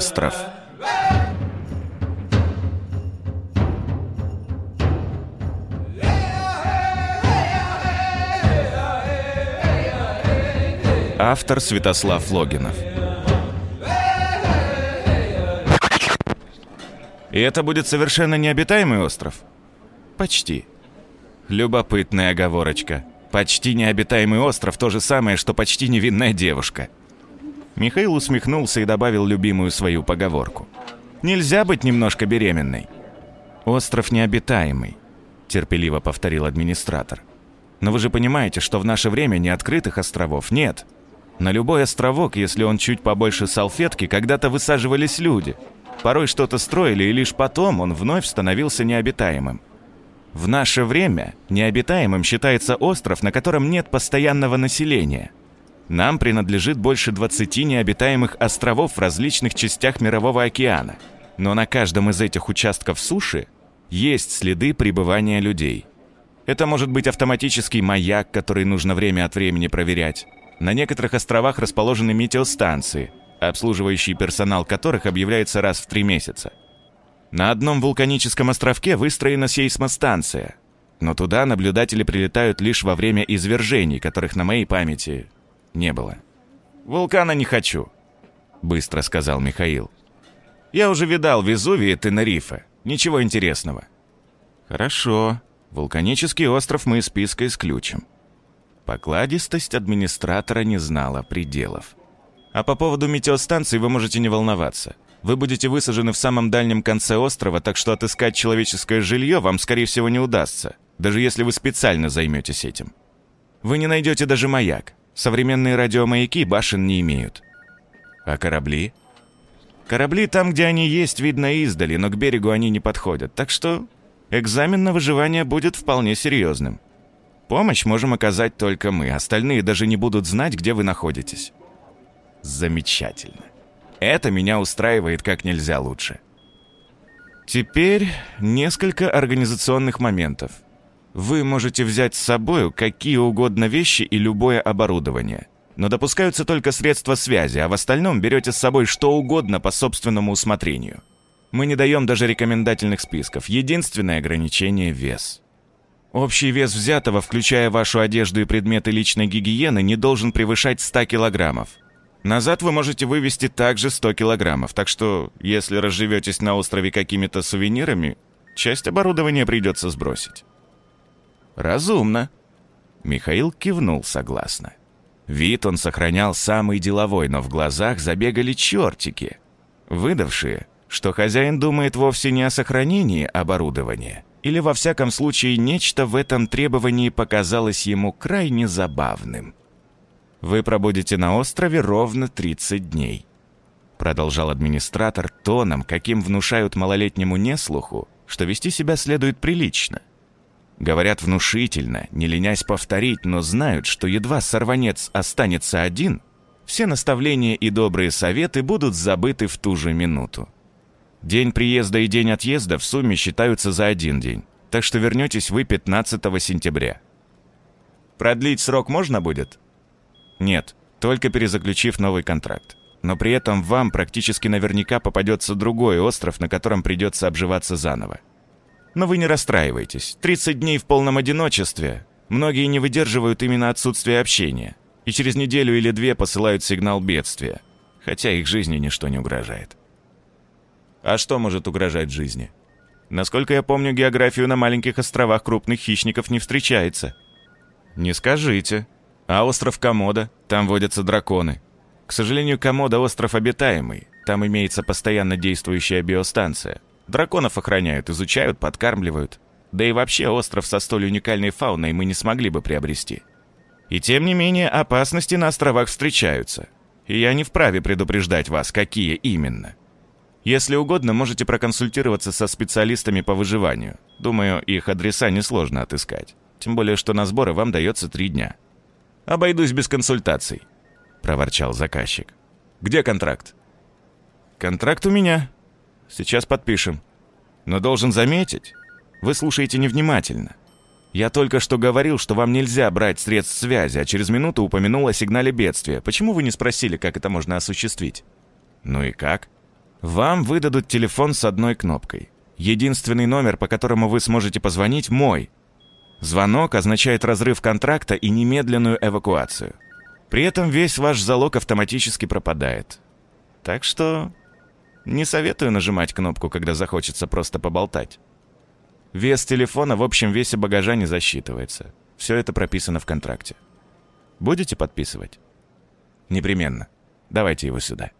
Остров. Автор Святослав Логинов. И это будет совершенно необитаемый остров? Почти. Любопытная оговорочка. Почти необитаемый остров – то же самое, что почти невинная девушка. Михаил усмехнулся и добавил любимую свою поговорку. «Нельзя быть немножко беременной». «Остров необитаемый», – терпеливо повторил администратор. «Но вы же понимаете, что в наше время неоткрытых островов нет. На любой островок, если он чуть побольше салфетки, когда-то высаживались люди. Порой что-то строили, и лишь потом он вновь становился необитаемым. В наше время необитаемым считается остров, на котором нет постоянного населения. Нам принадлежит больше 20 необитаемых островов в различных частях Мирового океана. Но на каждом из этих участков суши есть следы пребывания людей. Это может быть автоматический маяк, который нужно время от времени проверять. На некоторых островах расположены метеостанции, обслуживающий персонал которых объявляется раз в три месяца. На одном вулканическом островке выстроена сейсмостанция, но туда наблюдатели прилетают лишь во время извержений, которых на моей памяти не было. «Вулкана не хочу», — быстро сказал Михаил. «Я уже видал Везувий и Тенерифе. Ничего интересного». «Хорошо. Вулканический остров мы из списка исключим». Покладистость администратора не знала пределов. А по поводу метеостанции вы можете не волноваться. Вы будете высажены в самом дальнем конце острова, так что отыскать человеческое жилье вам, скорее всего, не удастся, даже если вы специально займетесь этим. Вы не найдете даже маяк. Современные радиомаяки башен не имеют. А корабли? Корабли там, где они есть, видно издали, но к берегу они не подходят, так что экзамен на выживание будет вполне серьезным. Помощь можем оказать только мы, остальные даже не будут знать, где вы находитесь. Замечательно. Это меня устраивает как нельзя лучше. Теперь несколько организационных моментов. Вы можете взять с собой какие угодно вещи и любое оборудование. Но допускаются только средства связи, а в остальном берете с собой что угодно по собственному усмотрению. Мы не даем даже рекомендательных списков. Единственное ограничение – вес. Общий вес взятого, включая вашу одежду и предметы личной гигиены, не должен превышать 100 килограммов. Назад вы можете вывести также 100 килограммов, так что, если разживетесь на острове какими-то сувенирами, часть оборудования придется сбросить. Разумно. Михаил кивнул согласно. Вид он сохранял самый деловой, но в глазах забегали чертики, выдавшие, что хозяин думает вовсе не о сохранении оборудования, или во всяком случае нечто в этом требовании показалось ему крайне забавным. Вы пробудете на острове ровно 30 дней. Продолжал администратор тоном, каким внушают малолетнему неслуху, что вести себя следует прилично. Говорят внушительно, не ленясь повторить, но знают, что едва сорванец останется один, все наставления и добрые советы будут забыты в ту же минуту. День приезда и день отъезда в сумме считаются за один день, так что вернетесь вы 15 сентября. Продлить срок можно будет? Нет, только перезаключив новый контракт. Но при этом вам практически наверняка попадется другой остров, на котором придется обживаться заново. Но вы не расстраивайтесь. 30 дней в полном одиночестве. Многие не выдерживают именно отсутствия общения. И через неделю или две посылают сигнал бедствия. Хотя их жизни ничто не угрожает. А что может угрожать жизни? Насколько я помню, географию на маленьких островах крупных хищников не встречается. Не скажите. А остров Комода? Там водятся драконы. К сожалению, Комода остров обитаемый. Там имеется постоянно действующая биостанция. Драконов охраняют, изучают, подкармливают. Да и вообще остров со столь уникальной фауной мы не смогли бы приобрести. И тем не менее, опасности на островах встречаются. И я не вправе предупреждать вас, какие именно. Если угодно, можете проконсультироваться со специалистами по выживанию. Думаю, их адреса несложно отыскать. Тем более, что на сборы вам дается три дня. «Обойдусь без консультаций», — проворчал заказчик. «Где контракт?» «Контракт у меня. Сейчас подпишем. Но должен заметить, вы слушаете невнимательно. Я только что говорил, что вам нельзя брать средств связи, а через минуту упомянул о сигнале бедствия. Почему вы не спросили, как это можно осуществить?» «Ну и как?» Вам выдадут телефон с одной кнопкой. Единственный номер, по которому вы сможете позвонить, мой. Звонок означает разрыв контракта и немедленную эвакуацию. При этом весь ваш залог автоматически пропадает. Так что не советую нажимать кнопку, когда захочется просто поболтать. Вес телефона в общем весе багажа не засчитывается. Все это прописано в контракте. Будете подписывать? Непременно. Давайте его сюда.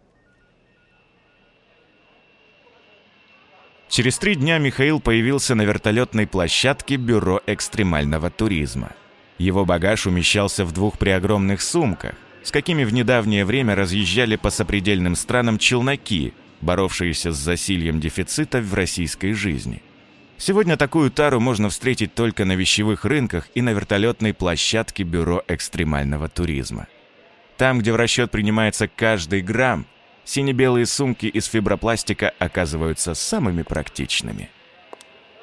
Через три дня Михаил появился на вертолетной площадке Бюро экстремального туризма. Его багаж умещался в двух преогромных сумках, с какими в недавнее время разъезжали по сопредельным странам челноки, боровшиеся с засильем дефицита в российской жизни. Сегодня такую тару можно встретить только на вещевых рынках и на вертолетной площадке Бюро экстремального туризма. Там, где в расчет принимается каждый грамм, сине-белые сумки из фибропластика оказываются самыми практичными.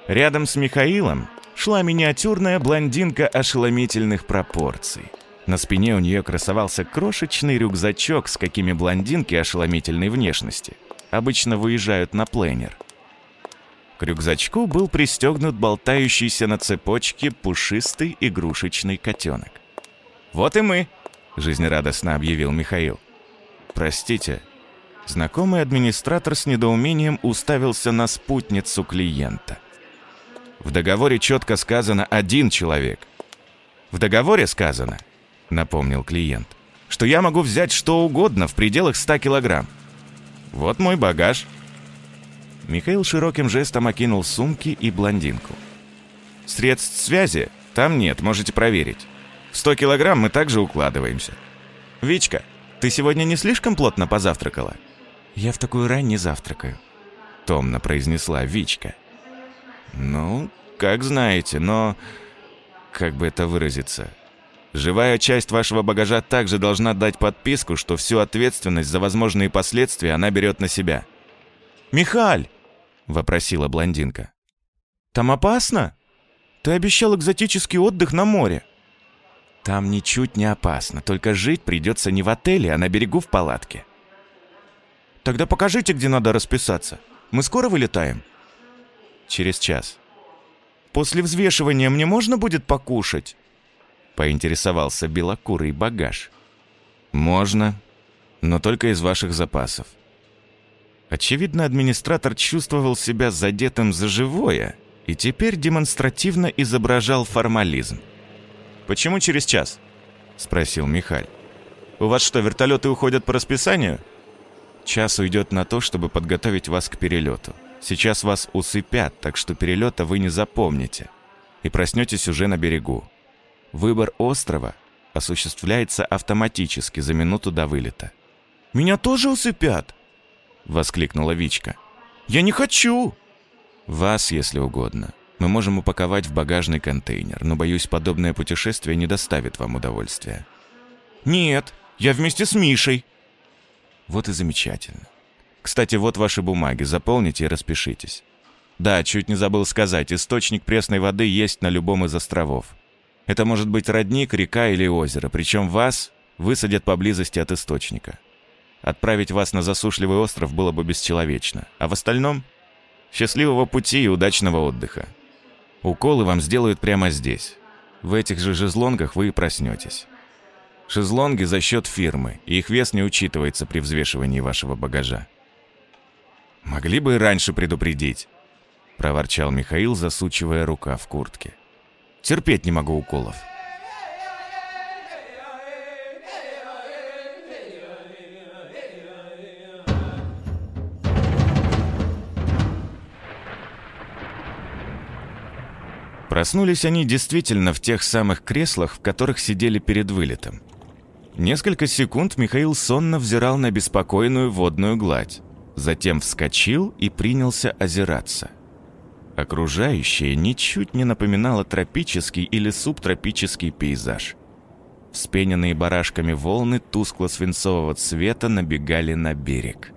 Рядом с Михаилом шла миниатюрная блондинка ошеломительных пропорций. На спине у нее красовался крошечный рюкзачок, с какими блондинки ошеломительной внешности обычно выезжают на пленер. К рюкзачку был пристегнут болтающийся на цепочке пушистый игрушечный котенок. «Вот и мы!» – жизнерадостно объявил Михаил. «Простите». Знакомый администратор с недоумением уставился на спутницу клиента – в договоре четко сказано «один человек». В договоре сказано, напомнил клиент, что я могу взять что угодно в пределах 100 килограмм. Вот мой багаж. Михаил широким жестом окинул сумки и блондинку. Средств связи там нет, можете проверить. В 100 килограмм мы также укладываемся. Вичка, ты сегодня не слишком плотно позавтракала? Я в такую рань не завтракаю. Томно произнесла Вичка. «Ну, как знаете, но... Как бы это выразиться? Живая часть вашего багажа также должна дать подписку, что всю ответственность за возможные последствия она берет на себя». «Михаль!» — вопросила блондинка. «Там опасно? Ты обещал экзотический отдых на море». «Там ничуть не опасно, только жить придется не в отеле, а на берегу в палатке». «Тогда покажите, где надо расписаться. Мы скоро вылетаем?» через час. «После взвешивания мне можно будет покушать?» Поинтересовался белокурый багаж. «Можно, но только из ваших запасов». Очевидно, администратор чувствовал себя задетым за живое и теперь демонстративно изображал формализм. «Почему через час?» — спросил Михаль. «У вас что, вертолеты уходят по расписанию?» «Час уйдет на то, чтобы подготовить вас к перелету. Сейчас вас усыпят, так что перелета вы не запомните. И проснетесь уже на берегу. Выбор острова осуществляется автоматически за минуту до вылета. «Меня тоже усыпят!» — воскликнула Вичка. «Я не хочу!» «Вас, если угодно. Мы можем упаковать в багажный контейнер, но, боюсь, подобное путешествие не доставит вам удовольствия». «Нет, я вместе с Мишей». «Вот и замечательно. Кстати, вот ваши бумаги, заполните и распишитесь. Да, чуть не забыл сказать, источник пресной воды есть на любом из островов. Это может быть родник, река или озеро, причем вас высадят поблизости от источника. Отправить вас на засушливый остров было бы бесчеловечно, а в остальном – счастливого пути и удачного отдыха. Уколы вам сделают прямо здесь. В этих же шезлонгах вы и проснетесь. Шезлонги за счет фирмы, и их вес не учитывается при взвешивании вашего багажа. «Могли бы и раньше предупредить», — проворчал Михаил, засучивая рука в куртке. «Терпеть не могу уколов». Проснулись они действительно в тех самых креслах, в которых сидели перед вылетом. Несколько секунд Михаил сонно взирал на беспокойную водную гладь. Затем вскочил и принялся озираться. Окружающее ничуть не напоминало тропический или субтропический пейзаж. Вспененные барашками волны тускло-свинцового цвета набегали на берег.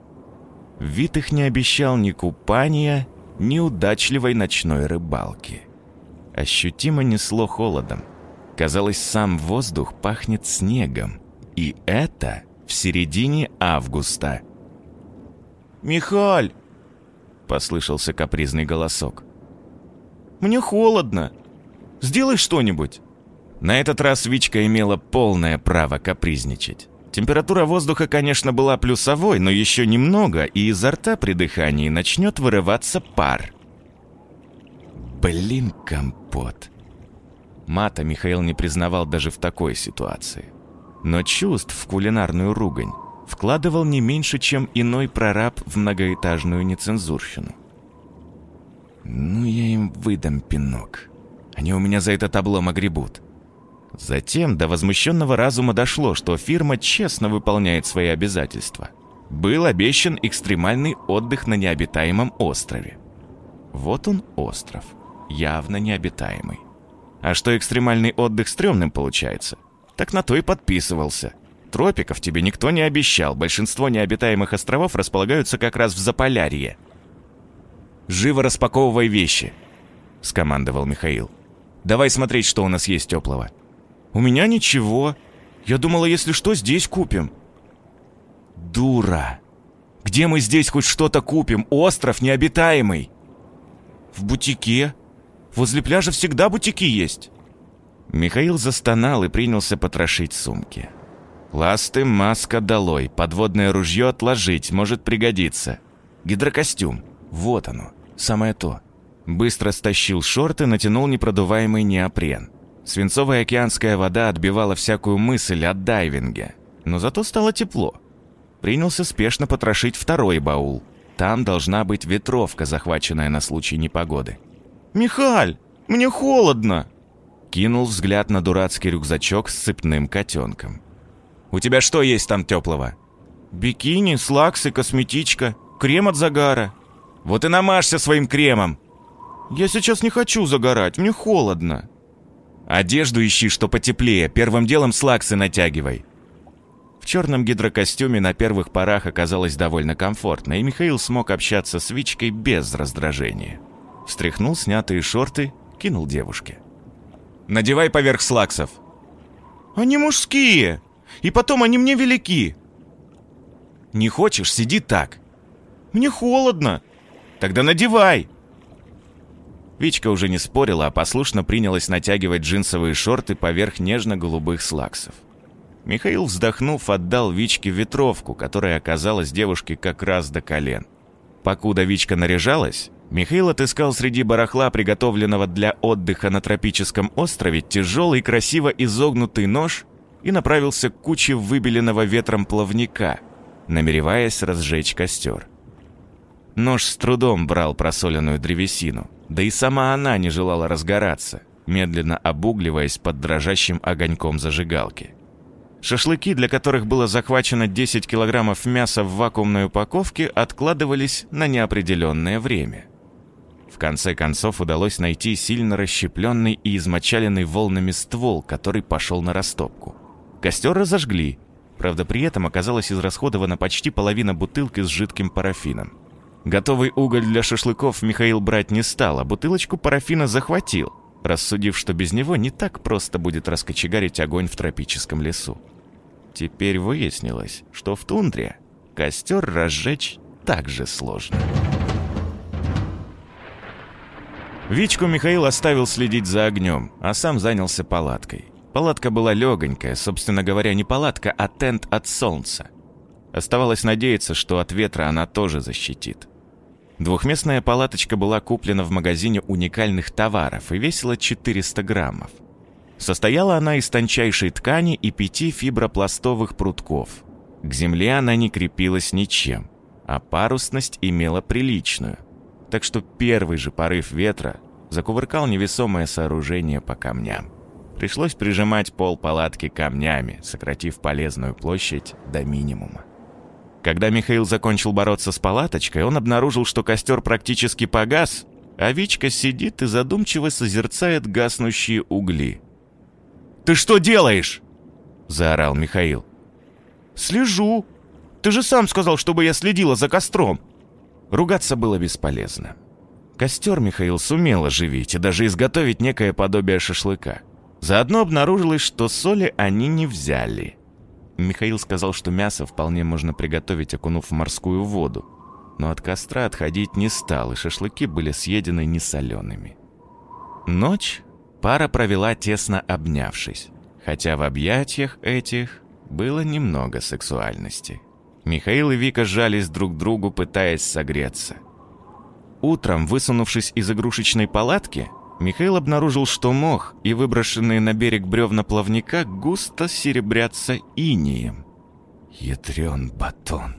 Вид их не обещал ни купания, ни удачливой ночной рыбалки. Ощутимо несло холодом. Казалось, сам воздух пахнет снегом. И это в середине августа – «Михаль!» — послышался капризный голосок. «Мне холодно. Сделай что-нибудь!» На этот раз Вичка имела полное право капризничать. Температура воздуха, конечно, была плюсовой, но еще немного, и изо рта при дыхании начнет вырываться пар. Блин, компот. Мата Михаил не признавал даже в такой ситуации. Но чувств в кулинарную ругань вкладывал не меньше, чем иной прораб в многоэтажную нецензурщину. «Ну, я им выдам пинок. Они у меня за этот облом огребут». Затем до возмущенного разума дошло, что фирма честно выполняет свои обязательства. Был обещан экстремальный отдых на необитаемом острове. Вот он остров, явно необитаемый. А что экстремальный отдых стрёмным получается? Так на то и подписывался. Тропиков тебе никто не обещал, большинство необитаемых островов располагаются как раз в Заполярье. «Живо распаковывай вещи», — скомандовал Михаил. «Давай смотреть, что у нас есть теплого». «У меня ничего. Я думала, если что, здесь купим». «Дура! Где мы здесь хоть что-то купим? Остров необитаемый!» «В бутике. Возле пляжа всегда бутики есть». Михаил застонал и принялся потрошить сумки. Ласты, маска долой, подводное ружье отложить, может пригодиться. Гидрокостюм. Вот оно, самое то. Быстро стащил шорты, натянул непродуваемый неопрен. Свинцовая океанская вода отбивала всякую мысль о дайвинге. Но зато стало тепло. Принялся спешно потрошить второй баул. Там должна быть ветровка, захваченная на случай непогоды. «Михаль, мне холодно!» Кинул взгляд на дурацкий рюкзачок с цепным котенком. «У тебя что есть там теплого?» «Бикини, слаксы, косметичка, крем от загара». «Вот и намажься своим кремом!» «Я сейчас не хочу загорать, мне холодно». Одежду ищи, что потеплее, первым делом слаксы натягивай. В черном гидрокостюме на первых порах оказалось довольно комфортно, и Михаил смог общаться с Вичкой без раздражения. Встряхнул снятые шорты, кинул девушке. «Надевай поверх слаксов». «Они мужские, и потом они мне велики». «Не хочешь, сиди так». «Мне холодно». «Тогда надевай». Вичка уже не спорила, а послушно принялась натягивать джинсовые шорты поверх нежно-голубых слаксов. Михаил, вздохнув, отдал Вичке ветровку, которая оказалась девушке как раз до колен. Покуда Вичка наряжалась, Михаил отыскал среди барахла, приготовленного для отдыха на тропическом острове, тяжелый, красиво изогнутый нож и направился к куче выбеленного ветром плавника, намереваясь разжечь костер. Нож с трудом брал просоленную древесину, да и сама она не желала разгораться, медленно обугливаясь под дрожащим огоньком зажигалки. Шашлыки, для которых было захвачено 10 килограммов мяса в вакуумной упаковке, откладывались на неопределенное время. В конце концов удалось найти сильно расщепленный и измочаленный волнами ствол, который пошел на растопку. Костер разожгли, правда при этом оказалась израсходована почти половина бутылки с жидким парафином. Готовый уголь для шашлыков Михаил брать не стал, а бутылочку парафина захватил, рассудив, что без него не так просто будет раскочегарить огонь в тропическом лесу. Теперь выяснилось, что в тундре костер разжечь так же сложно. Вичку Михаил оставил следить за огнем, а сам занялся палаткой. Палатка была легонькая, собственно говоря, не палатка, а тент от солнца. Оставалось надеяться, что от ветра она тоже защитит. Двухместная палаточка была куплена в магазине уникальных товаров и весила 400 граммов. Состояла она из тончайшей ткани и пяти фибропластовых прутков. К земле она не крепилась ничем, а парусность имела приличную. Так что первый же порыв ветра закувыркал невесомое сооружение по камням. Пришлось прижимать пол палатки камнями, сократив полезную площадь до минимума. Когда Михаил закончил бороться с палаточкой, он обнаружил, что костер практически погас, а Вичка сидит и задумчиво созерцает гаснущие угли. «Ты что делаешь?» – заорал Михаил. «Слежу. Ты же сам сказал, чтобы я следила за костром». Ругаться было бесполезно. Костер Михаил сумел оживить и даже изготовить некое подобие шашлыка. Заодно обнаружилось, что соли они не взяли – Михаил сказал, что мясо вполне можно приготовить, окунув в морскую воду. но от костра отходить не стал, и шашлыки были съедены несолеными. Ночь пара провела тесно обнявшись, хотя в объятиях этих было немного сексуальности. Михаил и Вика сжались друг к другу, пытаясь согреться. Утром, высунувшись из игрушечной палатки, Михаил обнаружил, что мох и выброшенные на берег бревна плавника густо серебрятся инием. Ядрен батон.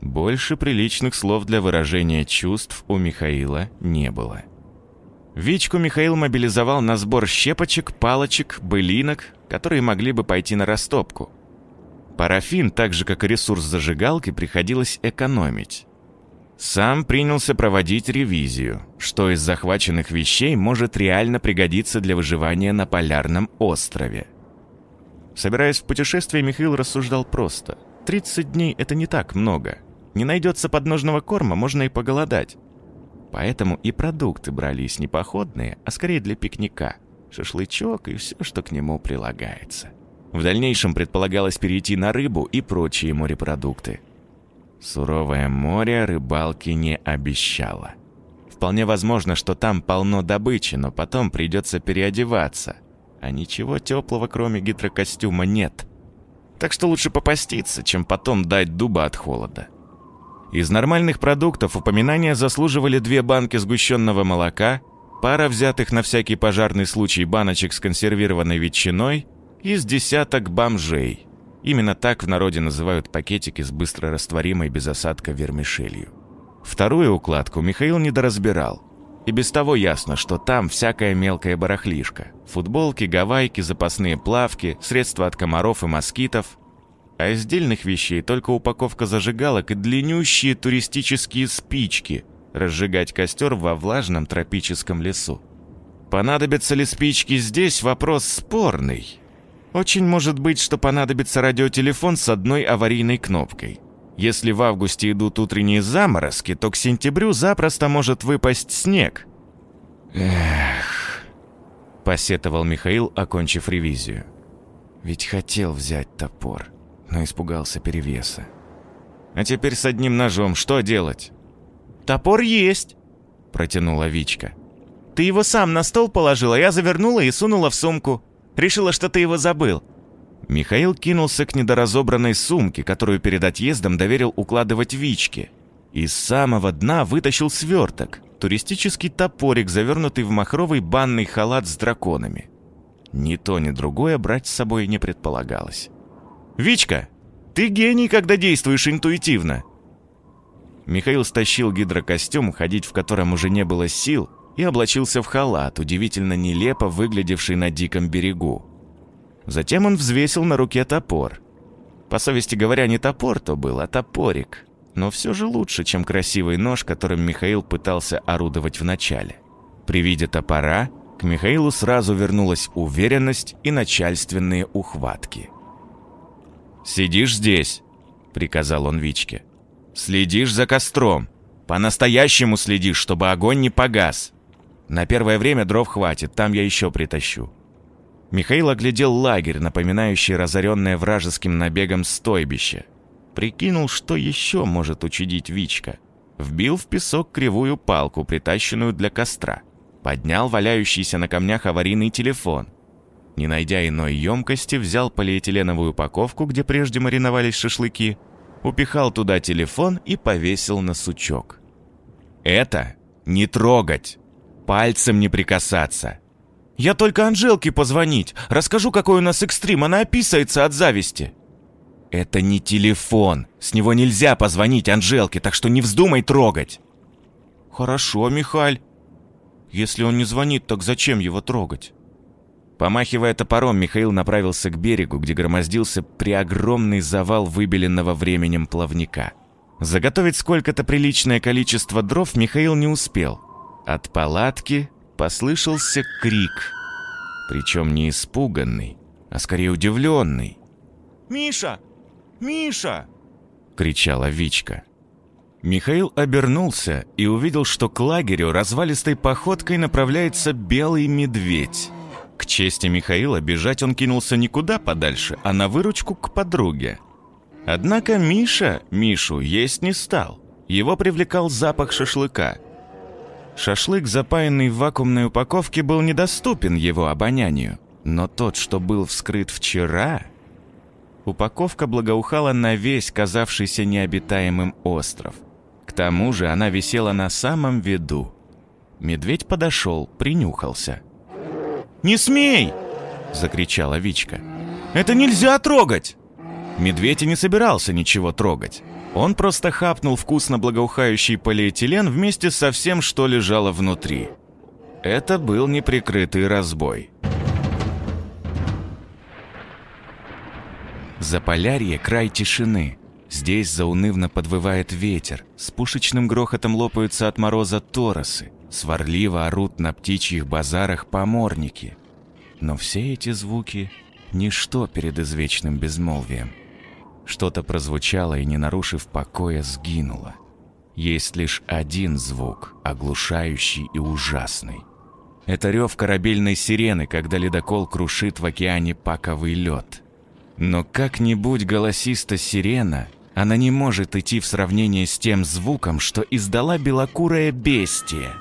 Больше приличных слов для выражения чувств у Михаила не было. Вичку Михаил мобилизовал на сбор щепочек, палочек, былинок, которые могли бы пойти на растопку. Парафин, так же как и ресурс зажигалки, приходилось экономить. Сам принялся проводить ревизию, что из захваченных вещей может реально пригодиться для выживания на полярном острове. Собираясь в путешествие, Михаил рассуждал просто. 30 дней — это не так много. Не найдется подножного корма, можно и поголодать. Поэтому и продукты брались не походные, а скорее для пикника. Шашлычок и все, что к нему прилагается. В дальнейшем предполагалось перейти на рыбу и прочие морепродукты. Суровое море рыбалки не обещало. Вполне возможно, что там полно добычи, но потом придется переодеваться. А ничего теплого, кроме гидрокостюма, нет. Так что лучше попаститься, чем потом дать дуба от холода. Из нормальных продуктов упоминания заслуживали две банки сгущенного молока, пара взятых на всякий пожарный случай баночек с консервированной ветчиной и с десяток бомжей. Именно так в народе называют пакетики с быстрорастворимой без осадка вермишелью. Вторую укладку Михаил недоразбирал. И без того ясно, что там всякая мелкая барахлишка. Футболки, гавайки, запасные плавки, средства от комаров и москитов – а из дельных вещей только упаковка зажигалок и длиннющие туристические спички разжигать костер во влажном тропическом лесу. Понадобятся ли спички здесь, вопрос спорный. Очень может быть, что понадобится радиотелефон с одной аварийной кнопкой. Если в августе идут утренние заморозки, то к сентябрю запросто может выпасть снег. Эх, посетовал Михаил, окончив ревизию. Ведь хотел взять топор но испугался перевеса. «А теперь с одним ножом что делать?» «Топор есть», — протянула Вичка. «Ты его сам на стол положила, я завернула и сунула в сумку. Решила, что ты его забыл». Михаил кинулся к недоразобранной сумке, которую перед отъездом доверил укладывать Вичке. Из самого дна вытащил сверток, туристический топорик, завернутый в махровый банный халат с драконами. Ни то, ни другое брать с собой не предполагалось. «Вичка, ты гений, когда действуешь интуитивно!» Михаил стащил гидрокостюм, ходить в котором уже не было сил, и облачился в халат, удивительно нелепо выглядевший на диком берегу. Затем он взвесил на руке топор. По совести говоря, не топор то был, а топорик. Но все же лучше, чем красивый нож, которым Михаил пытался орудовать вначале. При виде топора к Михаилу сразу вернулась уверенность и начальственные ухватки. «Сидишь здесь», — приказал он Вичке. «Следишь за костром. По-настоящему следишь, чтобы огонь не погас. На первое время дров хватит, там я еще притащу». Михаил оглядел лагерь, напоминающий разоренное вражеским набегом стойбище. Прикинул, что еще может учудить Вичка. Вбил в песок кривую палку, притащенную для костра. Поднял валяющийся на камнях аварийный телефон. Не найдя иной емкости, взял полиэтиленовую упаковку, где прежде мариновались шашлыки, упихал туда телефон и повесил на сучок. «Это не трогать! Пальцем не прикасаться!» «Я только Анжелке позвонить. Расскажу, какой у нас экстрим. Она описывается от зависти». «Это не телефон. С него нельзя позвонить Анжелке, так что не вздумай трогать». «Хорошо, Михаль. Если он не звонит, так зачем его трогать?» Помахивая топором, Михаил направился к берегу, где громоздился преогромный завал выбеленного временем плавника. Заготовить сколько-то приличное количество дров Михаил не успел. От палатки послышался крик. Причем не испуганный, а скорее удивленный. «Миша! Миша!» — кричала Вичка. Михаил обернулся и увидел, что к лагерю развалистой походкой направляется белый медведь. К чести Михаила бежать он кинулся никуда подальше, а на выручку к подруге. Однако Миша Мишу есть не стал. Его привлекал запах шашлыка. Шашлык, запаянный в вакуумной упаковке, был недоступен его обонянию. Но тот, что был вскрыт вчера... Упаковка благоухала на весь казавшийся необитаемым остров. К тому же она висела на самом виду. Медведь подошел, принюхался. «Не смей!» — закричала Вичка. «Это нельзя трогать!» Медведь и не собирался ничего трогать. Он просто хапнул вкусно благоухающий полиэтилен вместе со всем, что лежало внутри. Это был неприкрытый разбой. Заполярье — край тишины. Здесь заунывно подвывает ветер, с пушечным грохотом лопаются от мороза торосы, сварливо орут на птичьих базарах поморники. Но все эти звуки — ничто перед извечным безмолвием. Что-то прозвучало и, не нарушив покоя, сгинуло. Есть лишь один звук, оглушающий и ужасный. Это рев корабельной сирены, когда ледокол крушит в океане паковый лед. Но как-нибудь голосиста сирена, она не может идти в сравнение с тем звуком, что издала белокурая бестия.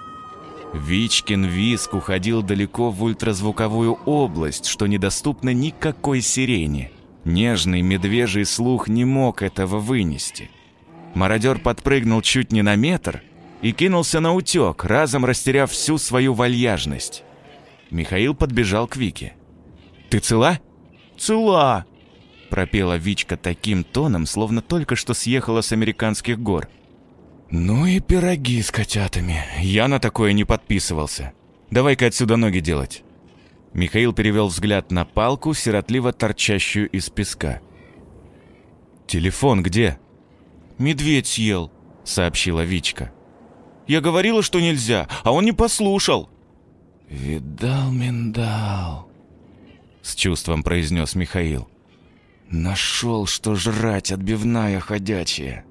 Вичкин виск уходил далеко в ультразвуковую область, что недоступно никакой сирене. Нежный медвежий слух не мог этого вынести. Мародер подпрыгнул чуть не на метр и кинулся на утек, разом растеряв всю свою вальяжность. Михаил подбежал к Вике. «Ты цела?» «Цела!» пропела Вичка таким тоном, словно только что съехала с американских гор. «Ну и пироги с котятами. Я на такое не подписывался. Давай-ка отсюда ноги делать». Михаил перевел взгляд на палку, сиротливо торчащую из песка. «Телефон где?» «Медведь съел», — сообщила Вичка. «Я говорила, что нельзя, а он не послушал». «Видал миндал», — с чувством произнес Михаил. «Нашел, что жрать, отбивная ходячая.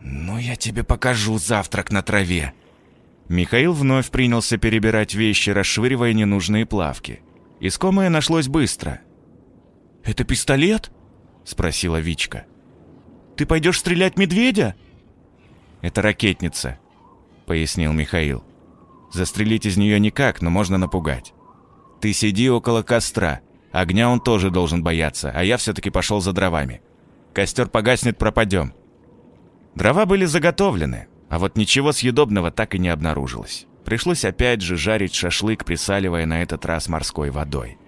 Ну, я тебе покажу завтрак на траве». Михаил вновь принялся перебирать вещи, расшвыривая ненужные плавки. Искомое нашлось быстро. «Это пистолет?» — спросила Вичка. «Ты пойдешь стрелять медведя?» «Это ракетница», — пояснил Михаил. «Застрелить из нее никак, но можно напугать. Ты сиди около костра. Огня он тоже должен бояться, а я все-таки пошел за дровами. Костер погаснет, пропадем». Дрова были заготовлены, а вот ничего съедобного так и не обнаружилось. Пришлось опять же жарить шашлык, присаливая на этот раз морской водой.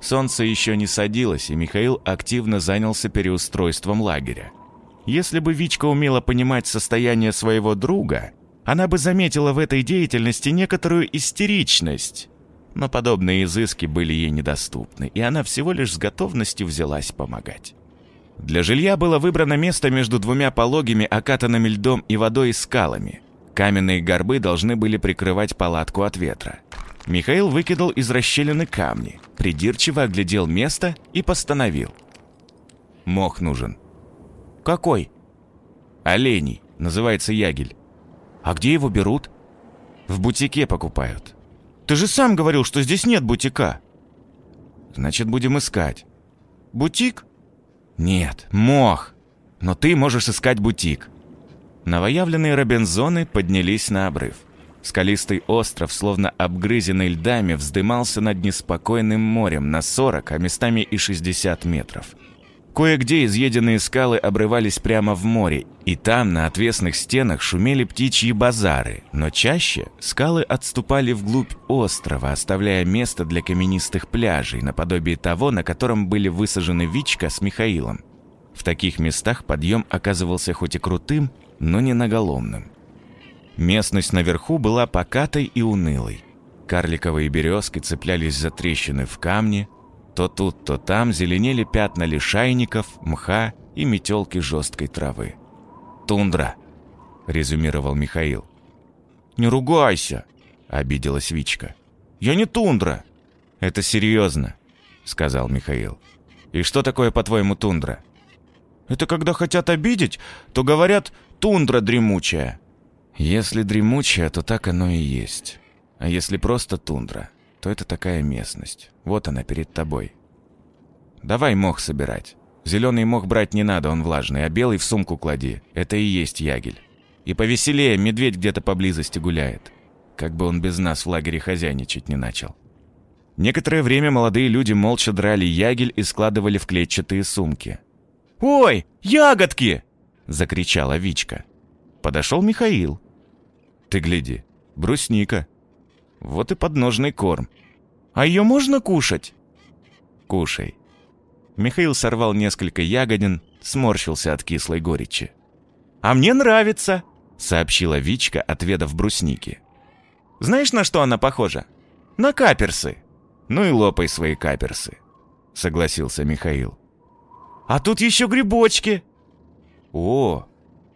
Солнце еще не садилось, и Михаил активно занялся переустройством лагеря. Если бы Вичка умела понимать состояние своего друга, она бы заметила в этой деятельности некоторую истеричность. Но подобные изыски были ей недоступны, и она всего лишь с готовностью взялась помогать. Для жилья было выбрано место между двумя пологими, окатанными льдом и водой скалами. Каменные горбы должны были прикрывать палатку от ветра. Михаил выкидал из расщелины камни, придирчиво оглядел место и постановил. «Мох нужен». «Какой?» «Оленей. Называется ягель». «А где его берут?» «В бутике покупают». «Ты же сам говорил, что здесь нет бутика». «Значит, будем искать». «Бутик?» «Нет, мох. Но ты можешь искать бутик». Новоявленные Робинзоны поднялись на обрыв. Скалистый остров, словно обгрызенный льдами, вздымался над неспокойным морем на 40, а местами и 60 метров. Кое-где изъеденные скалы обрывались прямо в море, и там на отвесных стенах шумели птичьи базары, но чаще скалы отступали вглубь острова, оставляя место для каменистых пляжей, наподобие того, на котором были высажены Вичка с Михаилом. В таких местах подъем оказывался хоть и крутым, но не наголомным. Местность наверху была покатой и унылой. Карликовые березки цеплялись за трещины в камне, то тут, то там зеленели пятна лишайников, мха и метелки жесткой травы. «Тундра», — резюмировал Михаил. «Не ругайся», — обиделась Вичка. «Я не тундра». «Это серьезно», — сказал Михаил. «И что такое, по-твоему, тундра?» «Это когда хотят обидеть, то говорят «тундра дремучая». Если дремучая, то так оно и есть. А если просто тундра, то это такая местность. Вот она перед тобой. Давай мох собирать. Зеленый мох брать не надо, он влажный, а белый в сумку клади. Это и есть ягель. И повеселее, медведь где-то поблизости гуляет. Как бы он без нас в лагере хозяйничать не начал. Некоторое время молодые люди молча драли ягель и складывали в клетчатые сумки. «Ой, ягодки!» — закричала Вичка. Подошел Михаил. «Ты гляди, брусника. Вот и подножный корм. А ее можно кушать?» «Кушай». Михаил сорвал несколько ягодин, сморщился от кислой горечи. «А мне нравится», — сообщила Вичка, отведав брусники. «Знаешь, на что она похожа? На каперсы». «Ну и лопай свои каперсы», — согласился Михаил. «А тут еще грибочки». «О,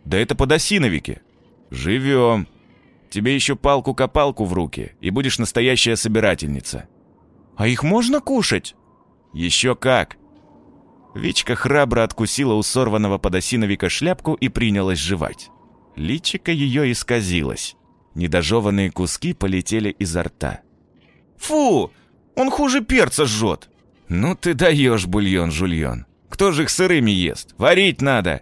да это подосиновики. Живем. Тебе еще палку-копалку в руки, и будешь настоящая собирательница». «А их можно кушать?» «Еще как!» Вичка храбро откусила у сорванного подосиновика шляпку и принялась жевать. Личико ее исказилось. Недожеванные куски полетели изо рта. «Фу! Он хуже перца жжет!» «Ну ты даешь бульон-жульон! Кто же их сырыми ест? Варить надо!»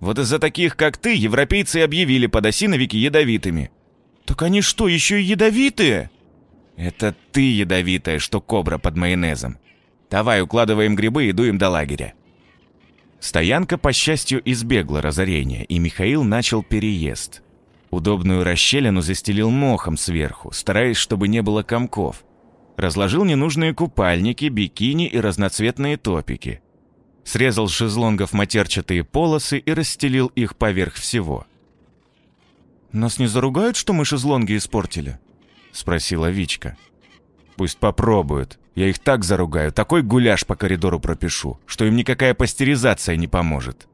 Вот из-за таких, как ты, европейцы объявили подосиновики ядовитыми. Так они что, еще и ядовитые? Это ты ядовитая, что кобра под майонезом. Давай укладываем грибы и дуем до лагеря. Стоянка, по счастью, избегла разорения, и Михаил начал переезд. Удобную расщелину застелил мохом сверху, стараясь, чтобы не было комков. Разложил ненужные купальники, бикини и разноцветные топики. Срезал с шезлонгов матерчатые полосы и расстелил их поверх всего. «Нас не заругают, что мы шезлонги испортили?» — спросила Вичка. «Пусть попробуют. Я их так заругаю, такой гуляш по коридору пропишу, что им никакая пастеризация не поможет».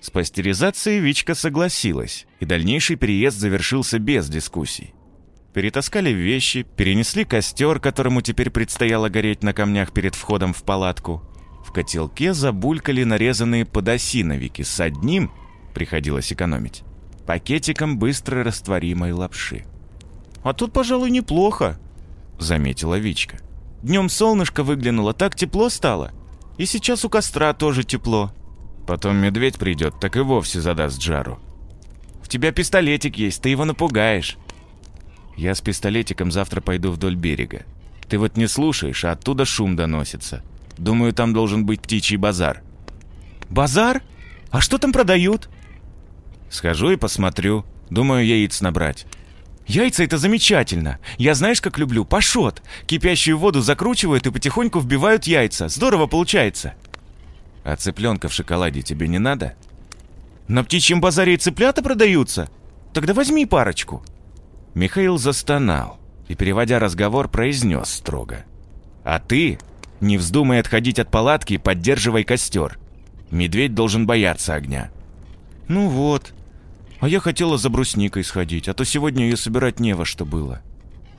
С пастеризацией Вичка согласилась, и дальнейший переезд завершился без дискуссий. Перетаскали вещи, перенесли костер, которому теперь предстояло гореть на камнях перед входом в палатку. В котелке забулькали нарезанные подосиновики с одним, приходилось экономить, пакетиком быстро растворимой лапши. «А тут, пожалуй, неплохо», — заметила Вичка. «Днем солнышко выглянуло, так тепло стало. И сейчас у костра тоже тепло». Потом медведь придет, так и вовсе задаст жару. «В тебя пистолетик есть, ты его напугаешь». Я с пистолетиком завтра пойду вдоль берега. Ты вот не слушаешь, а оттуда шум доносится. Думаю, там должен быть птичий базар». «Базар? А что там продают?» «Схожу и посмотрю. Думаю, яиц набрать». Яйца это замечательно. Я знаешь, как люблю? Пашот. Кипящую воду закручивают и потихоньку вбивают яйца. Здорово получается. А цыпленка в шоколаде тебе не надо? На птичьем базаре и цыплята продаются? Тогда возьми парочку. Михаил застонал и, переводя разговор, произнес строго. А ты не вздумай отходить от палатки поддерживай костер. Медведь должен бояться огня. Ну вот, а я хотела за брусникой сходить, а то сегодня ее собирать не во что было.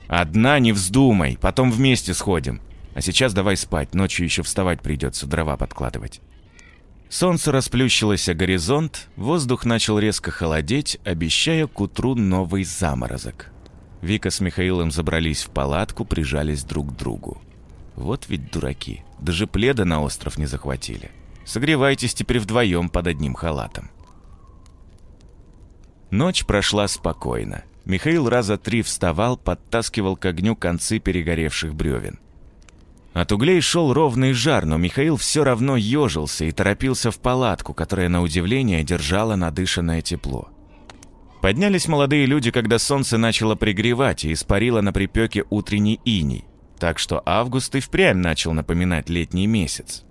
Одна не вздумай, потом вместе сходим. А сейчас давай спать, ночью еще вставать придется, дрова подкладывать. Солнце расплющилось о горизонт, воздух начал резко холодеть, обещая к утру новый заморозок. Вика с Михаилом забрались в палатку, прижались друг к другу. Вот ведь дураки, даже пледа на остров не захватили. Согревайтесь теперь вдвоем под одним халатом. Ночь прошла спокойно. Михаил раза три вставал, подтаскивал к огню концы перегоревших бревен. От углей шел ровный жар, но Михаил все равно ежился и торопился в палатку, которая, на удивление, держала надышанное тепло. Поднялись молодые люди, когда солнце начало пригревать и испарило на припеке утренний иней, так что август и впрямь начал напоминать летний месяц.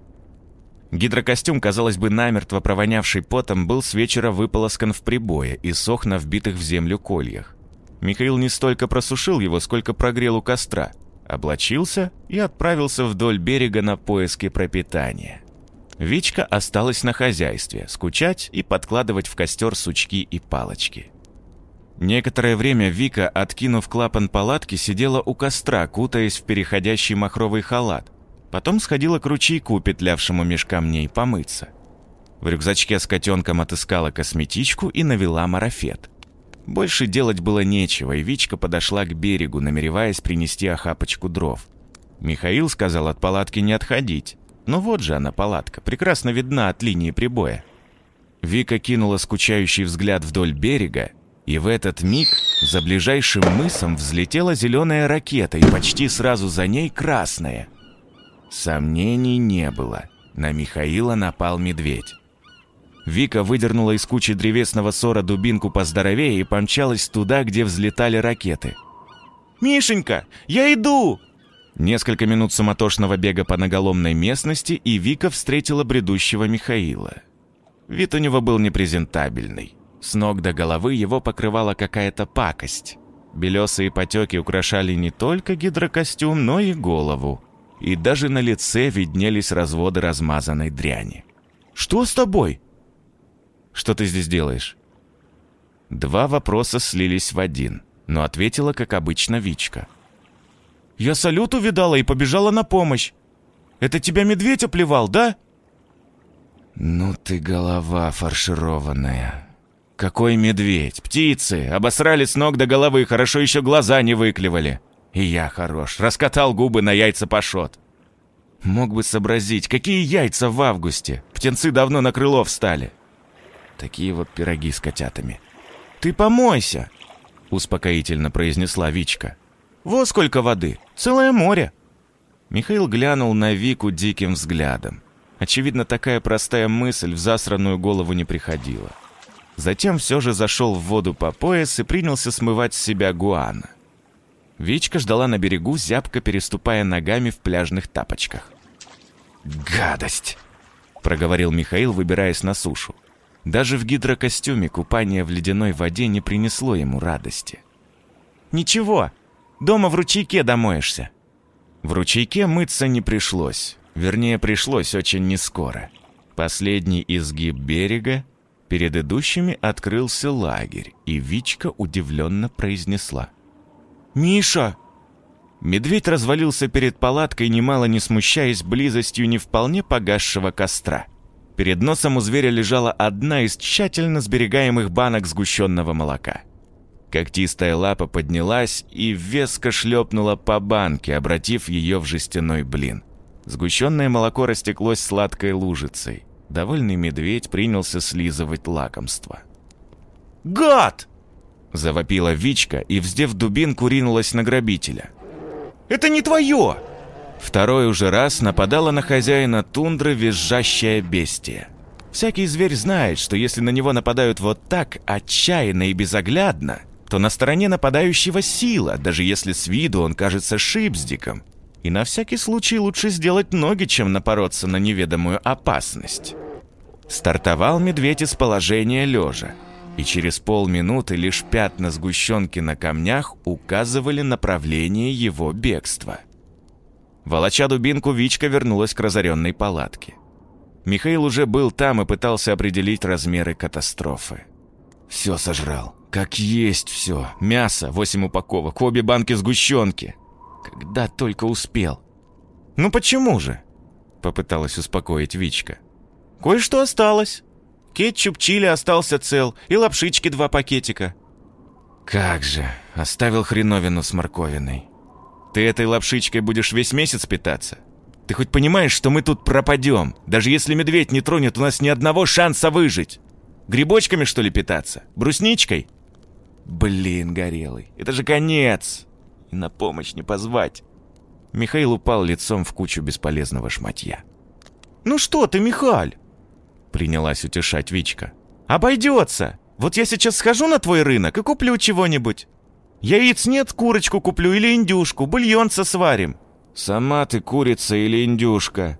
Гидрокостюм, казалось бы, намертво провонявший потом, был с вечера выполоскан в прибое и сох на вбитых в землю кольях. Михаил не столько просушил его, сколько прогрел у костра, облачился и отправился вдоль берега на поиски пропитания. Вичка осталась на хозяйстве, скучать и подкладывать в костер сучки и палочки. Некоторое время Вика, откинув клапан палатки, сидела у костра, кутаясь в переходящий махровый халат, Потом сходила к ручейку, петлявшему меж камней, помыться. В рюкзачке с котенком отыскала косметичку и навела марафет. Больше делать было нечего, и Вичка подошла к берегу, намереваясь принести охапочку дров. Михаил сказал от палатки не отходить. Но вот же она, палатка, прекрасно видна от линии прибоя. Вика кинула скучающий взгляд вдоль берега, И в этот миг за ближайшим мысом взлетела зеленая ракета, и почти сразу за ней красная. Сомнений не было. На Михаила напал медведь. Вика выдернула из кучи древесного сора дубинку поздоровее и помчалась туда, где взлетали ракеты. «Мишенька, я иду!» Несколько минут суматошного бега по наголомной местности, и Вика встретила бредущего Михаила. Вид у него был непрезентабельный. С ног до головы его покрывала какая-то пакость. Белесые потеки украшали не только гидрокостюм, но и голову. И даже на лице виднелись разводы размазанной дряни. «Что с тобой?» «Что ты здесь делаешь?» Два вопроса слились в один, но ответила, как обычно, Вичка. «Я салют увидала и побежала на помощь. Это тебя медведь оплевал, да?» «Ну ты голова фаршированная», какой медведь, птицы, обосрали с ног до головы, хорошо еще глаза не выклевали. И я хорош, раскатал губы на яйца пошот. Мог бы сообразить, какие яйца в августе. Птенцы давно на крыло встали. Такие вот пироги с котятами. «Ты помойся!» — успокоительно произнесла Вичка. «Во сколько воды! Целое море!» Михаил глянул на Вику диким взглядом. Очевидно, такая простая мысль в засранную голову не приходила. Затем все же зашел в воду по пояс и принялся смывать с себя гуана. Вичка ждала на берегу, зябко переступая ногами в пляжных тапочках. «Гадость!» — проговорил Михаил, выбираясь на сушу. Даже в гидрокостюме купание в ледяной воде не принесло ему радости. «Ничего, дома в ручейке домоешься». В ручейке мыться не пришлось. Вернее, пришлось очень нескоро. Последний изгиб берега, Перед идущими открылся лагерь, и Вичка удивленно произнесла. «Миша!» Медведь развалился перед палаткой, немало не смущаясь близостью не вполне погасшего костра. Перед носом у зверя лежала одна из тщательно сберегаемых банок сгущенного молока. Когтистая лапа поднялась и веско шлепнула по банке, обратив ее в жестяной блин. Сгущенное молоко растеклось сладкой лужицей. Довольный медведь принялся слизывать лакомство. «Гад!» — завопила Вичка и, вздев дубинку, ринулась на грабителя. «Это не твое!» Второй уже раз нападала на хозяина тундры визжащая бестия. Всякий зверь знает, что если на него нападают вот так, отчаянно и безоглядно, то на стороне нападающего сила, даже если с виду он кажется шипздиком — и на всякий случай лучше сделать ноги, чем напороться на неведомую опасность. Стартовал медведь из положения лежа, и через полминуты лишь пятна сгущенки на камнях указывали направление его бегства. Волоча дубинку, Вичка вернулась к разоренной палатке. Михаил уже был там и пытался определить размеры катастрофы. Все сожрал. Как есть все. Мясо, восемь упаковок, обе банки сгущенки – когда только успел. «Ну почему же?» — попыталась успокоить Вичка. «Кое-что осталось. Кетчуп чили остался цел, и лапшички два пакетика». «Как же, оставил хреновину с морковиной. Ты этой лапшичкой будешь весь месяц питаться? Ты хоть понимаешь, что мы тут пропадем? Даже если медведь не тронет, у нас ни одного шанса выжить. Грибочками, что ли, питаться? Брусничкой?» «Блин, горелый, это же конец!» и на помощь не позвать. Михаил упал лицом в кучу бесполезного шматья. «Ну что ты, Михаль?» Принялась утешать Вичка. «Обойдется! Вот я сейчас схожу на твой рынок и куплю чего-нибудь. Яиц нет, курочку куплю или индюшку, бульонца сварим». «Сама ты курица или индюшка?»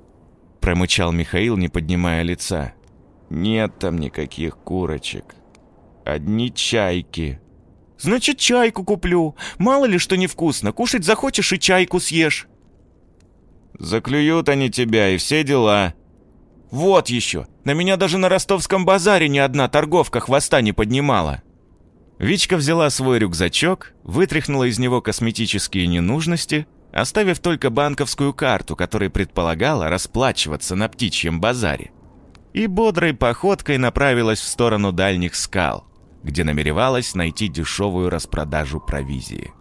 Промычал Михаил, не поднимая лица. «Нет там никаких курочек. Одни чайки». Значит, чайку куплю. Мало ли что невкусно. Кушать захочешь и чайку съешь. Заклюют они тебя и все дела. Вот еще. На меня даже на ростовском базаре ни одна торговка хвоста не поднимала. Вичка взяла свой рюкзачок, вытряхнула из него косметические ненужности, оставив только банковскую карту, которая предполагала расплачиваться на птичьем базаре. И бодрой походкой направилась в сторону дальних скал где намеревалась найти дешевую распродажу провизии.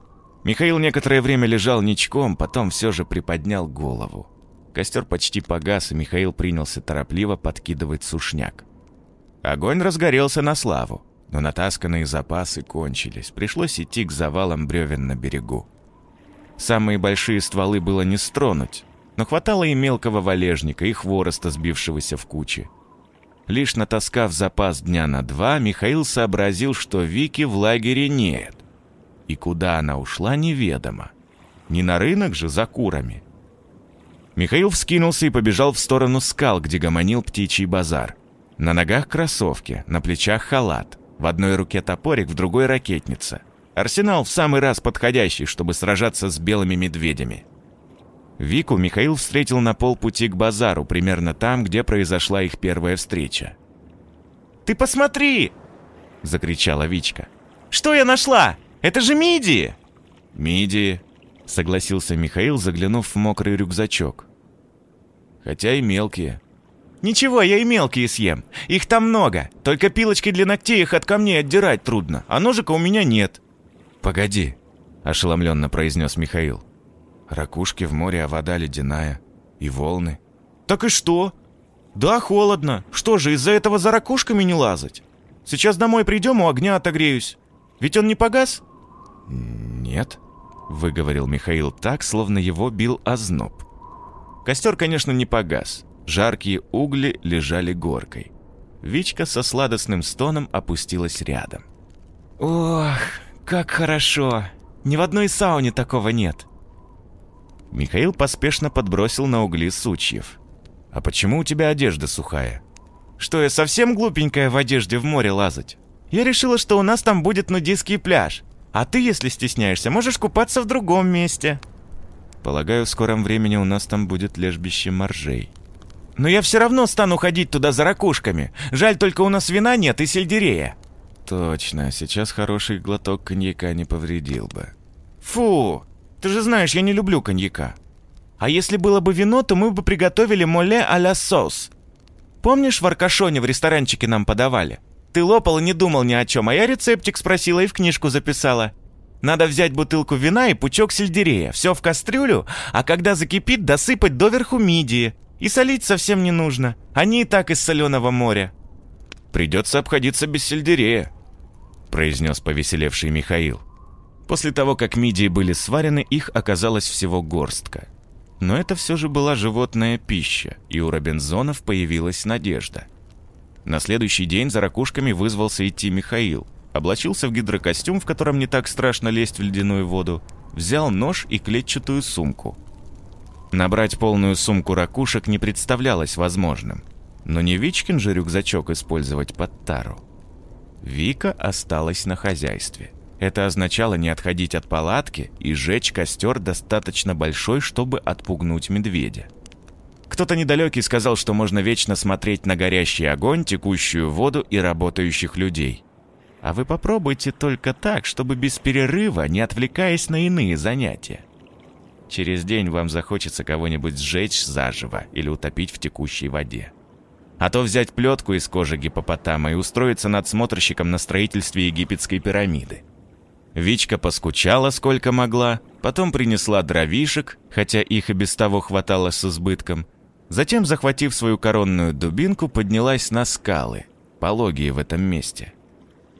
Михаил некоторое время лежал ничком, потом все же приподнял голову. Костер почти погас, и Михаил принялся торопливо подкидывать сушняк. Огонь разгорелся на славу. Но натасканные запасы кончились, пришлось идти к завалам бревен на берегу. Самые большие стволы было не стронуть, но хватало и мелкого валежника, и хвороста, сбившегося в кучи. Лишь натаскав запас дня на два, Михаил сообразил, что Вики в лагере нет. И куда она ушла, неведомо. Не на рынок же за курами. Михаил вскинулся и побежал в сторону скал, где гомонил птичий базар. На ногах кроссовки, на плечах халат. В одной руке топорик, в другой ракетница. Арсенал в самый раз подходящий, чтобы сражаться с белыми медведями. Вику Михаил встретил на полпути к базару, примерно там, где произошла их первая встреча. «Ты посмотри!» — закричала Вичка. «Что я нашла? Это же мидии!» «Мидии», — согласился Михаил, заглянув в мокрый рюкзачок. «Хотя и мелкие». «Ничего, я и мелкие съем. Их там много. Только пилочкой для ногтей их от камней отдирать трудно, а ножика у меня нет». «Погоди», — ошеломленно произнес Михаил. «Ракушки в море, а вода ледяная. И волны». «Так и что?» «Да, холодно. Что же, из-за этого за ракушками не лазать? Сейчас домой придем, у огня отогреюсь. Ведь он не погас?» «Нет», — выговорил Михаил так, словно его бил озноб. Костер, конечно, не погас. Жаркие угли лежали горкой. Вичка со сладостным стоном опустилась рядом. «Ох, как хорошо! Ни в одной сауне такого нет!» Михаил поспешно подбросил на угли сучьев. «А почему у тебя одежда сухая?» «Что, я совсем глупенькая в одежде в море лазать? Я решила, что у нас там будет нудистский пляж. А ты, если стесняешься, можешь купаться в другом месте». «Полагаю, в скором времени у нас там будет лежбище моржей». «Но я все равно стану ходить туда за ракушками. Жаль, только у нас вина нет и сельдерея». «Точно, сейчас хороший глоток коньяка не повредил бы». «Фу, ты же знаешь, я не люблю коньяка. А если было бы вино, то мы бы приготовили моле а-ля соус. Помнишь, в Аркашоне в ресторанчике нам подавали? Ты лопал и не думал ни о чем, а я рецептик спросила и в книжку записала. Надо взять бутылку вина и пучок сельдерея, все в кастрюлю, а когда закипит, досыпать доверху мидии. И солить совсем не нужно, они и так из соленого моря. «Придется обходиться без сельдерея», — произнес повеселевший Михаил. После того, как мидии были сварены, их оказалось всего горстка. Но это все же была животная пища, и у Робинзонов появилась надежда — на следующий день за ракушками вызвался идти Михаил. Облачился в гидрокостюм, в котором не так страшно лезть в ледяную воду. Взял нож и клетчатую сумку. Набрать полную сумку ракушек не представлялось возможным. Но не Вичкин же рюкзачок использовать под тару. Вика осталась на хозяйстве. Это означало не отходить от палатки и жечь костер достаточно большой, чтобы отпугнуть медведя. Кто-то недалекий сказал, что можно вечно смотреть на горящий огонь, текущую воду и работающих людей. А вы попробуйте только так, чтобы без перерыва, не отвлекаясь на иные занятия. Через день вам захочется кого-нибудь сжечь заживо или утопить в текущей воде. А то взять плетку из кожи гипопотама и устроиться надсмотрщиком на строительстве египетской пирамиды. Вичка поскучала сколько могла, потом принесла дровишек, хотя их и без того хватало с избытком, Затем, захватив свою коронную дубинку, поднялась на скалы, пологие в этом месте.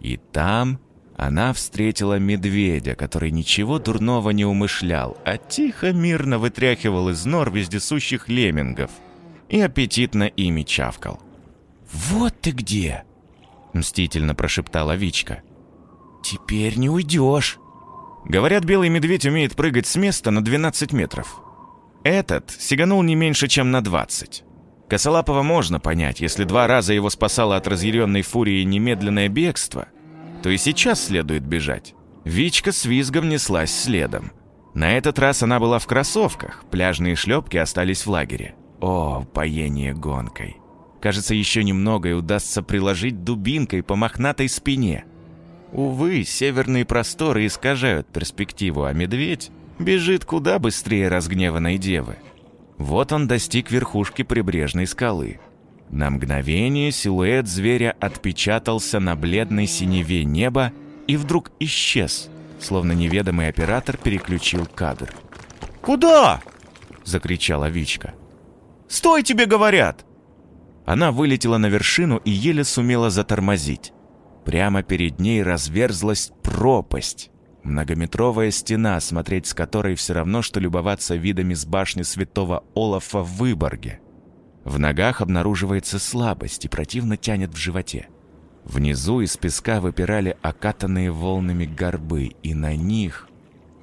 И там она встретила медведя, который ничего дурного не умышлял, а тихо, мирно вытряхивал из нор вездесущих леммингов и аппетитно ими чавкал. «Вот ты где!» — мстительно прошептала Вичка. «Теперь не уйдешь!» Говорят, белый медведь умеет прыгать с места на 12 метров. Этот сиганул не меньше, чем на 20. Косолапого можно понять, если два раза его спасало от разъяренной фурии немедленное бегство, то и сейчас следует бежать. Вичка с визгом неслась следом. На этот раз она была в кроссовках, пляжные шлепки остались в лагере. О, поение гонкой. Кажется, еще немного и удастся приложить дубинкой по мохнатой спине. Увы, северные просторы искажают перспективу, а медведь бежит куда быстрее разгневанной девы. Вот он достиг верхушки прибрежной скалы. На мгновение силуэт зверя отпечатался на бледной синеве неба и вдруг исчез, словно неведомый оператор переключил кадр. «Куда?» — закричала Вичка. «Стой, тебе говорят!» Она вылетела на вершину и еле сумела затормозить. Прямо перед ней разверзлась пропасть. Многометровая стена, смотреть с которой все равно, что любоваться видами с башни святого Олафа в Выборге. В ногах обнаруживается слабость и противно тянет в животе. Внизу из песка выпирали окатанные волнами горбы, и на них,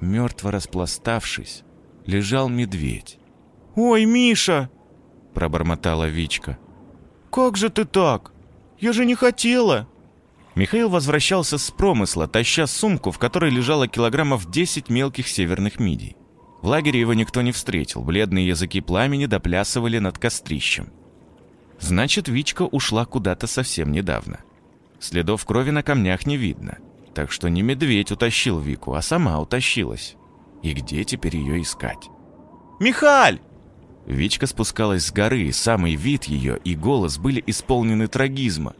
мертво распластавшись, лежал медведь. «Ой, Миша!» – пробормотала Вичка. «Как же ты так? Я же не хотела!» Михаил возвращался с промысла, таща сумку, в которой лежало килограммов 10 мелких северных мидий. В лагере его никто не встретил, бледные языки пламени доплясывали над кострищем. Значит, Вичка ушла куда-то совсем недавно. Следов крови на камнях не видно, так что не медведь утащил Вику, а сама утащилась. И где теперь ее искать? «Михаль!» Вичка спускалась с горы, и самый вид ее и голос были исполнены трагизма.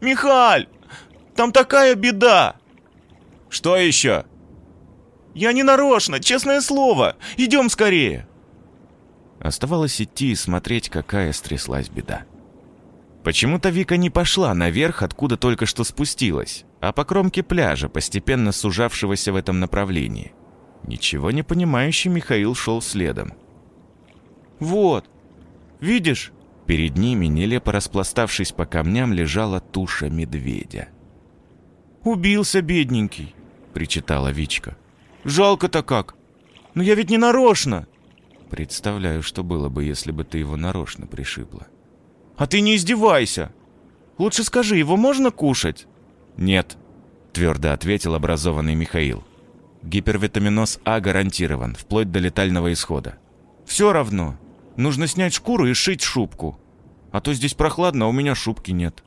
«Михаль! Там такая беда!» «Что еще?» «Я не нарочно, честное слово! Идем скорее!» Оставалось идти и смотреть, какая стряслась беда. Почему-то Вика не пошла наверх, откуда только что спустилась, а по кромке пляжа, постепенно сужавшегося в этом направлении. Ничего не понимающий Михаил шел следом. «Вот, видишь?» Перед ними, нелепо распластавшись по камням, лежала туша медведя. «Убился, бедненький», — причитала Вичка. «Жалко-то как! Но я ведь не нарочно!» «Представляю, что было бы, если бы ты его нарочно пришибла». «А ты не издевайся! Лучше скажи, его можно кушать?» «Нет», — твердо ответил образованный Михаил. «Гипервитаминоз А гарантирован, вплоть до летального исхода». «Все равно. Нужно снять шкуру и шить шубку. А то здесь прохладно, а у меня шубки нет».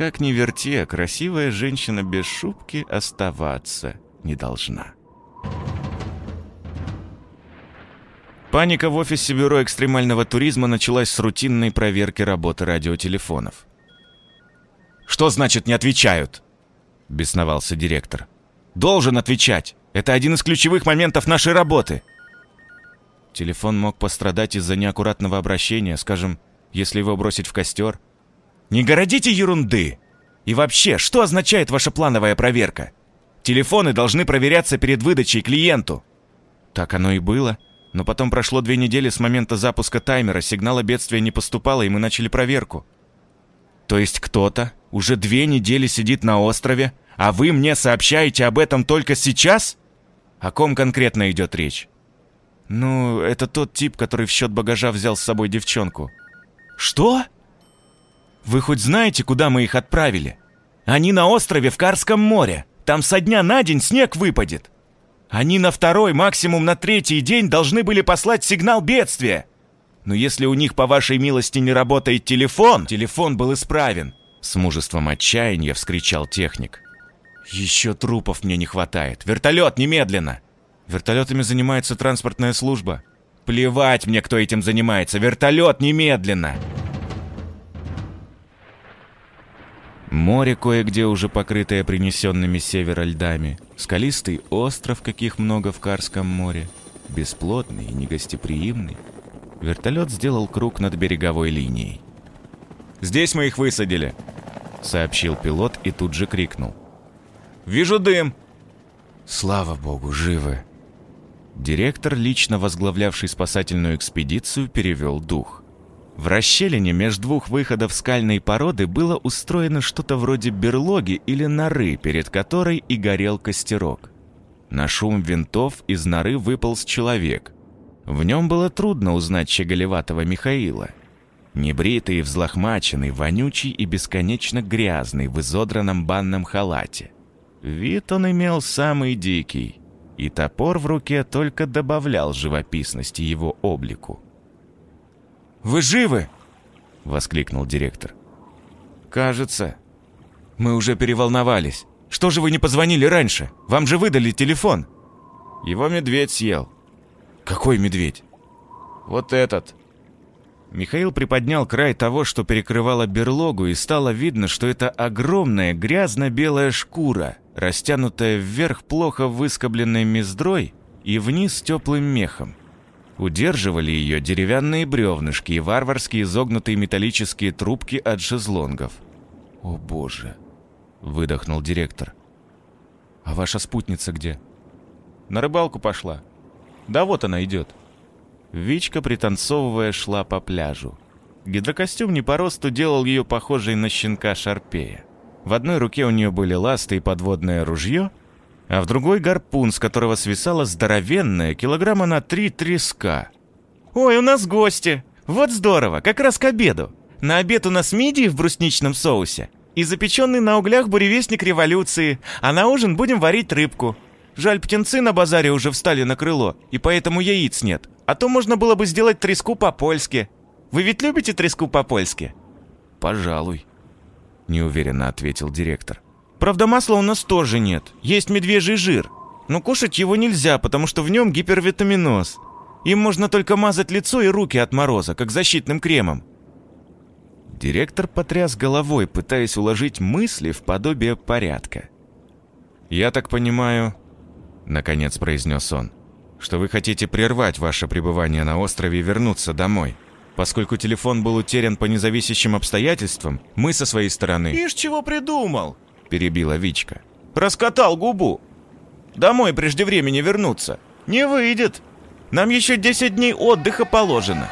Как ни верти, а красивая женщина без шубки оставаться не должна. Паника в офисе Бюро экстремального туризма началась с рутинной проверки работы радиотелефонов. «Что значит не отвечают?» – бесновался директор. «Должен отвечать! Это один из ключевых моментов нашей работы!» Телефон мог пострадать из-за неаккуратного обращения, скажем, если его бросить в костер. «Не городите ерунды! И вообще, что означает ваша плановая проверка? Телефоны должны проверяться перед выдачей клиенту!» Так оно и было – но потом прошло две недели с момента запуска таймера, сигнала бедствия не поступало, и мы начали проверку. То есть кто-то уже две недели сидит на острове, а вы мне сообщаете об этом только сейчас? О ком конкретно идет речь? Ну, это тот тип, который в счет багажа взял с собой девчонку. Что? Вы хоть знаете, куда мы их отправили? Они на острове в Карском море. Там со дня на день снег выпадет. Они на второй, максимум на третий день должны были послать сигнал бедствия. Но если у них, по вашей милости, не работает телефон, телефон был исправен. С мужеством отчаяния вскричал техник. Еще трупов мне не хватает. Вертолет, немедленно! Вертолетами занимается транспортная служба. Плевать мне, кто этим занимается. Вертолет, немедленно! Море кое-где уже покрытое принесенными севера льдами. Скалистый остров, каких много в Карском море. Бесплотный и негостеприимный. Вертолет сделал круг над береговой линией. «Здесь мы их высадили», — сообщил пилот и тут же крикнул. «Вижу дым!» «Слава богу, живы!» Директор, лично возглавлявший спасательную экспедицию, перевел дух. В расщелине между двух выходов скальной породы было устроено что-то вроде берлоги или норы, перед которой и горел костерок. На шум винтов из норы выполз человек. В нем было трудно узнать щеголеватого Михаила. Небритый взлохмаченный, вонючий и бесконечно грязный в изодранном банном халате. Вид он имел самый дикий, и топор в руке только добавлял живописности его облику. Вы живы?» — воскликнул директор. «Кажется. Мы уже переволновались. Что же вы не позвонили раньше? Вам же выдали телефон». «Его медведь съел». «Какой медведь?» «Вот этот». Михаил приподнял край того, что перекрывало берлогу, и стало видно, что это огромная грязно-белая шкура, растянутая вверх плохо выскобленной мездрой и вниз теплым мехом. Удерживали ее деревянные бревнышки и варварские изогнутые металлические трубки от шезлонгов. О боже! выдохнул директор. А ваша спутница где? На рыбалку пошла. Да вот она идет. Вичка, пританцовывая, шла по пляжу. Гидрокостюм не по росту делал ее похожей на щенка Шарпея. В одной руке у нее были ласты и подводное ружье, а в другой гарпун, с которого свисала здоровенная килограмма на три треска. «Ой, у нас гости! Вот здорово, как раз к обеду! На обед у нас мидии в брусничном соусе и запеченный на углях буревестник революции, а на ужин будем варить рыбку. Жаль, птенцы на базаре уже встали на крыло, и поэтому яиц нет. А то можно было бы сделать треску по-польски. Вы ведь любите треску по-польски?» «Пожалуй», — неуверенно ответил директор. «Правда, масла у нас тоже нет. Есть медвежий жир. Но кушать его нельзя, потому что в нем гипервитаминоз. Им можно только мазать лицо и руки от мороза, как защитным кремом». Директор потряс головой, пытаясь уложить мысли в подобие порядка. «Я так понимаю, наконец произнес он, что вы хотите прервать ваше пребывание на острове и вернуться домой. Поскольку телефон был утерян по независящим обстоятельствам, мы со своей стороны... «Ишь, чего придумал?» – перебила Вичка. «Раскатал губу. Домой прежде времени вернуться. Не выйдет. Нам еще 10 дней отдыха положено».